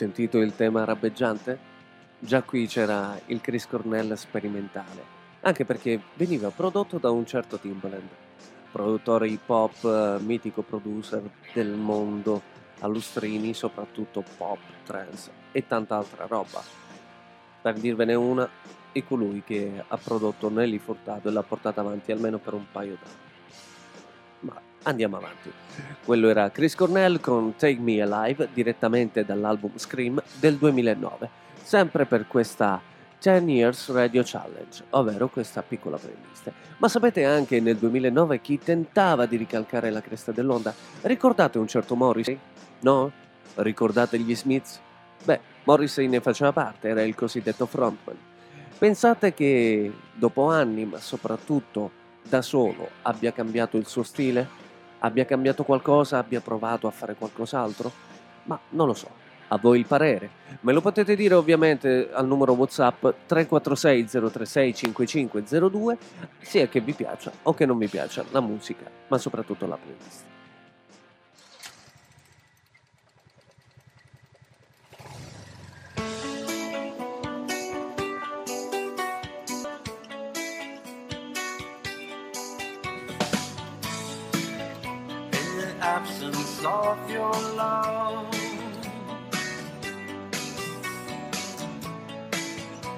Sentito il tema arabbeggiante? Già qui c'era il Chris Cornell sperimentale, anche perché veniva prodotto da un certo Timbaland, produttore hip hop, eh, mitico producer del mondo, a lustrini soprattutto pop, trance e tanta altra roba. Per dirvene una, è colui che ha prodotto Nelly Furtado e l'ha portata avanti almeno per un paio d'anni. Andiamo avanti. Quello era Chris Cornell con Take Me Alive direttamente dall'album Scream del 2009, sempre per questa 10 Years Radio Challenge, ovvero questa piccola playlist. Ma sapete anche nel 2009 chi tentava di ricalcare la cresta dell'onda? Ricordate un certo Morrissey? No? Ricordate gli Smiths? Beh, Morrissey ne faceva parte, era il cosiddetto frontman. Pensate che dopo anni, ma soprattutto da solo, abbia cambiato il suo stile? Abbia cambiato qualcosa? Abbia provato a fare qualcos'altro? Ma non lo so. A voi il parere. Me lo potete dire ovviamente al numero WhatsApp 346 036 5502, sia che vi piaccia o che non vi piaccia la musica, ma soprattutto la playlist. Of your love.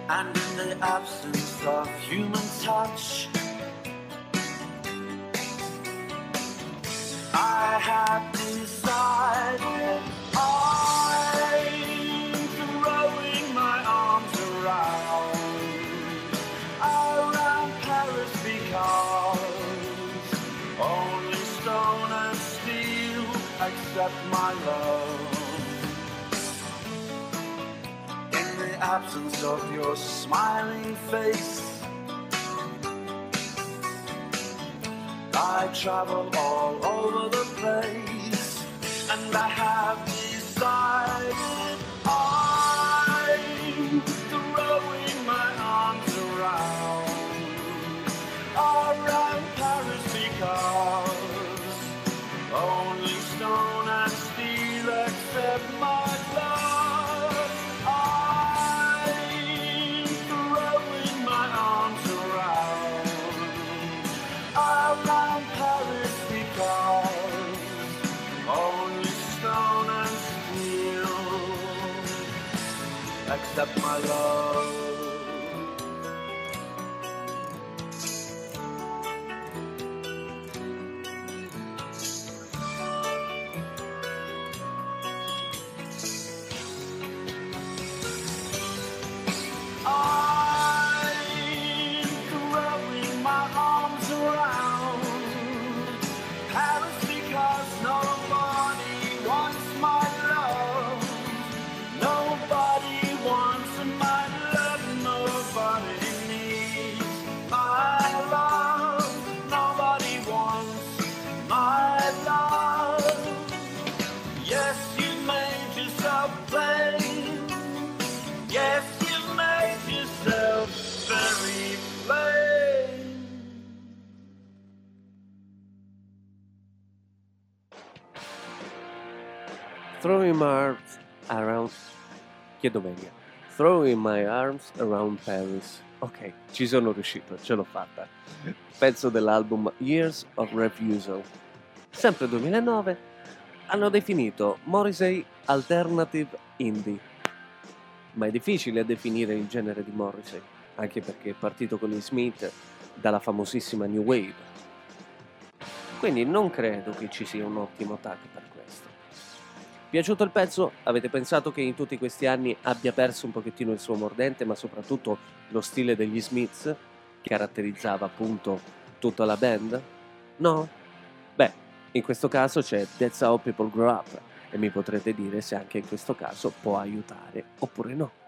And in the absence of human touch I have decided absence of your smiling face, I travel all over the place, and I have decided my love. Throwing my arms around. Chiedo meglio. Throwing my arms around Paris. Ok, ci sono riuscito, ce l'ho fatta. Pezzo dell'album Years of Refusal. Sempre 2009, hanno definito Morrissey Alternative Indie. Ma è difficile definire il genere di Morrissey, anche perché è partito con gli Smith dalla famosissima New Wave. Quindi non credo che ci sia un ottimo tag per questo. Piaciuto il pezzo? Avete pensato che in tutti questi anni abbia perso un pochettino il suo mordente, ma soprattutto lo stile degli Smiths, che caratterizzava appunto tutta la band? No? Beh, in questo caso c'è That's How People Grow Up e mi potrete dire se anche in questo caso può aiutare oppure no.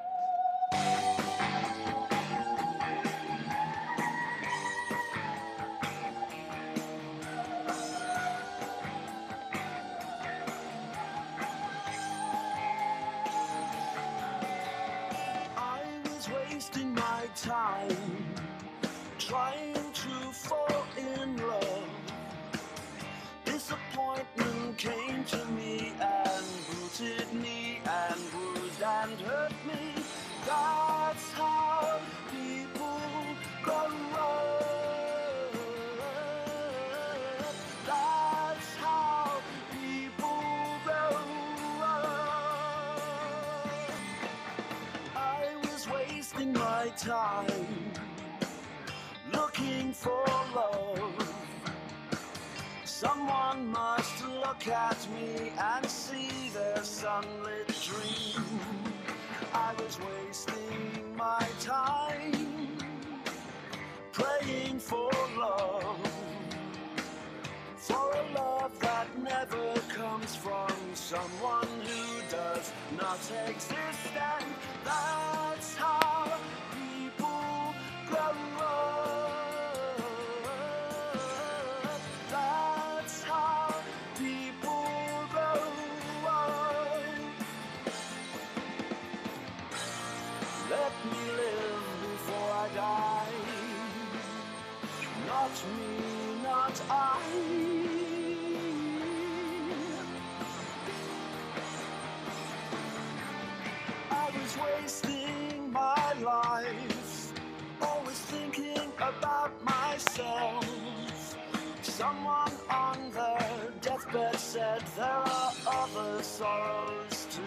There are other sorrows too.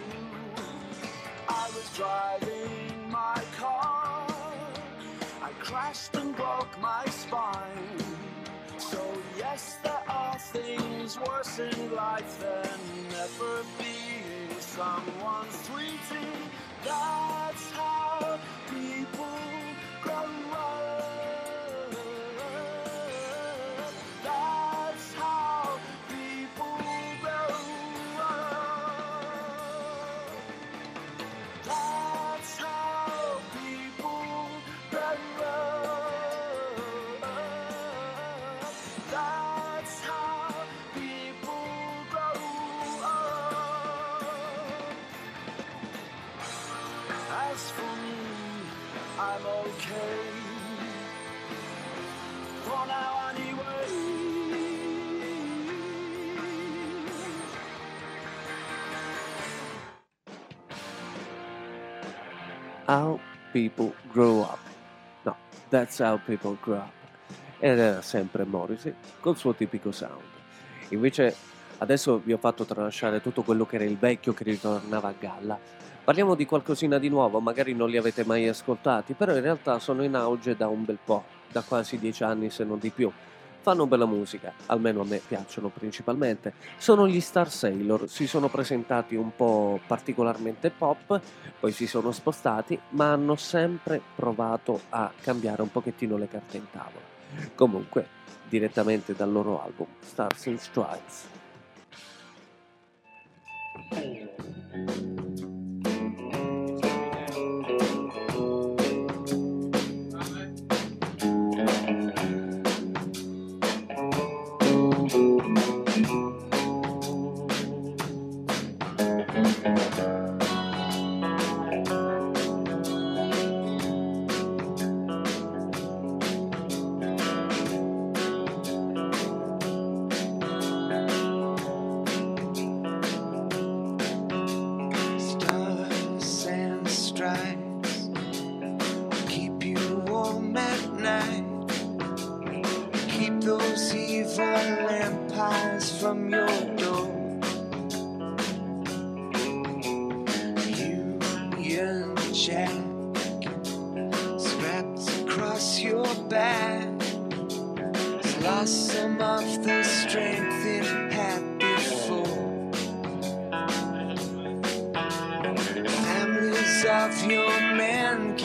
I was driving my car. I crashed and broke my spine. So, yes, there are things worse in life than never being someone's sweetie. That's how How People Grow Up. No, That's How People Grow Up. Ed era sempre Morrissey col suo tipico sound. Invece adesso vi ho fatto tralasciare tutto quello che era il vecchio che ritornava a galla. Parliamo di qualcosina di nuovo, magari non li avete mai ascoltati, però in realtà sono in auge da un bel po', da quasi dieci anni se non di più. Fanno bella musica, almeno a me piacciono principalmente. Sono gli Star Sailor, si sono presentati un po' particolarmente pop, poi si sono spostati, ma hanno sempre provato a cambiare un pochettino le carte in tavola. Comunque, direttamente dal loro album Stars and Stripes. Of your men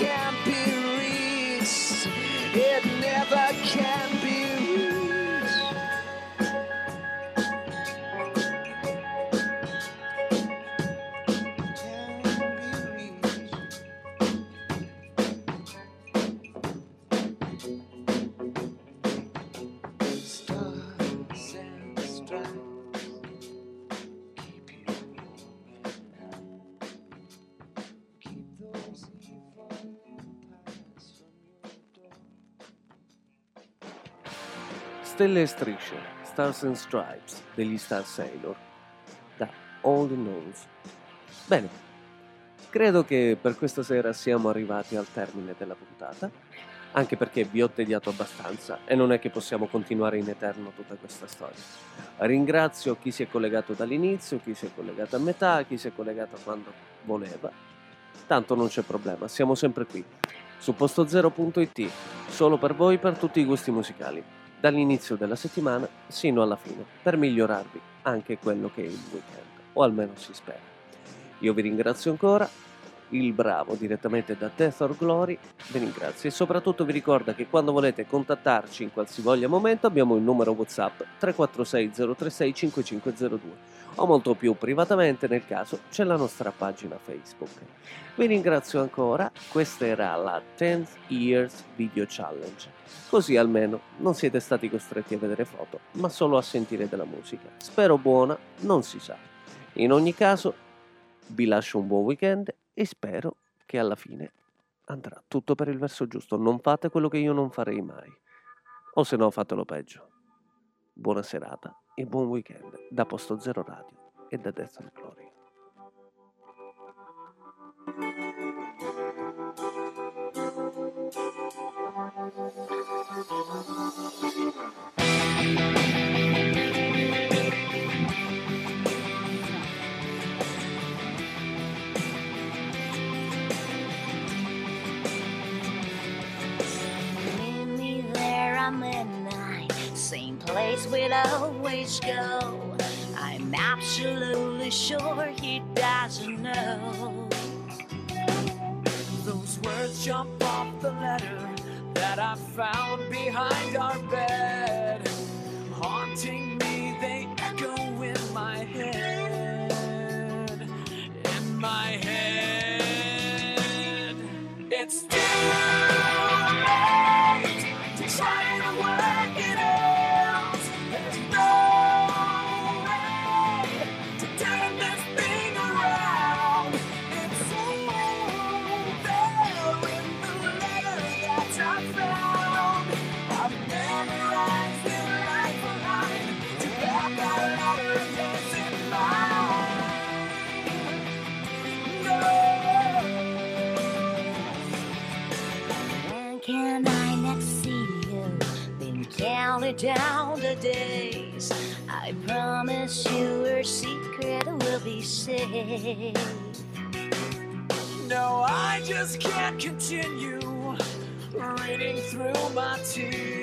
never can be reached. It never can Stelle e strisce, Stars and Stripes degli Star Sailor, da All the Knowns. Bene, credo che per questa sera siamo arrivati al termine della puntata, anche perché vi ho tediato abbastanza e non è che possiamo continuare in eterno tutta questa storia. Ringrazio chi si è collegato dall'inizio, chi si è collegato a metà, chi si è collegato quando voleva. Tanto non c'è problema, siamo sempre qui, su postozero.it, solo per voi, per tutti i gusti musicali dall'inizio della settimana sino alla fine, per migliorarvi anche quello che è il weekend, o almeno si spera. Io vi ringrazio ancora, il bravo direttamente da Death or Glory vi ringrazio e soprattutto vi ricorda che quando volete contattarci in qualsivoglia momento abbiamo il numero WhatsApp 346 036 5502 o molto più privatamente nel caso c'è la nostra pagina Facebook. Vi ringrazio ancora, questa era la 10th Years Video Challenge. Così almeno non siete stati costretti a vedere foto, ma solo a sentire della musica. Spero buona, non si sa. In ogni caso, vi lascio un buon weekend e spero che alla fine andrà tutto per il verso giusto. Non fate quello che io non farei mai. O se no fatelo peggio. Buona serata e buon weekend da Posto Zero Radio e da Death and Glory. Same place we'd always go. I'm absolutely sure he doesn't know. Those words jump off the letter that I found behind our bed. Haunting No, I just can't continue reading through my tears.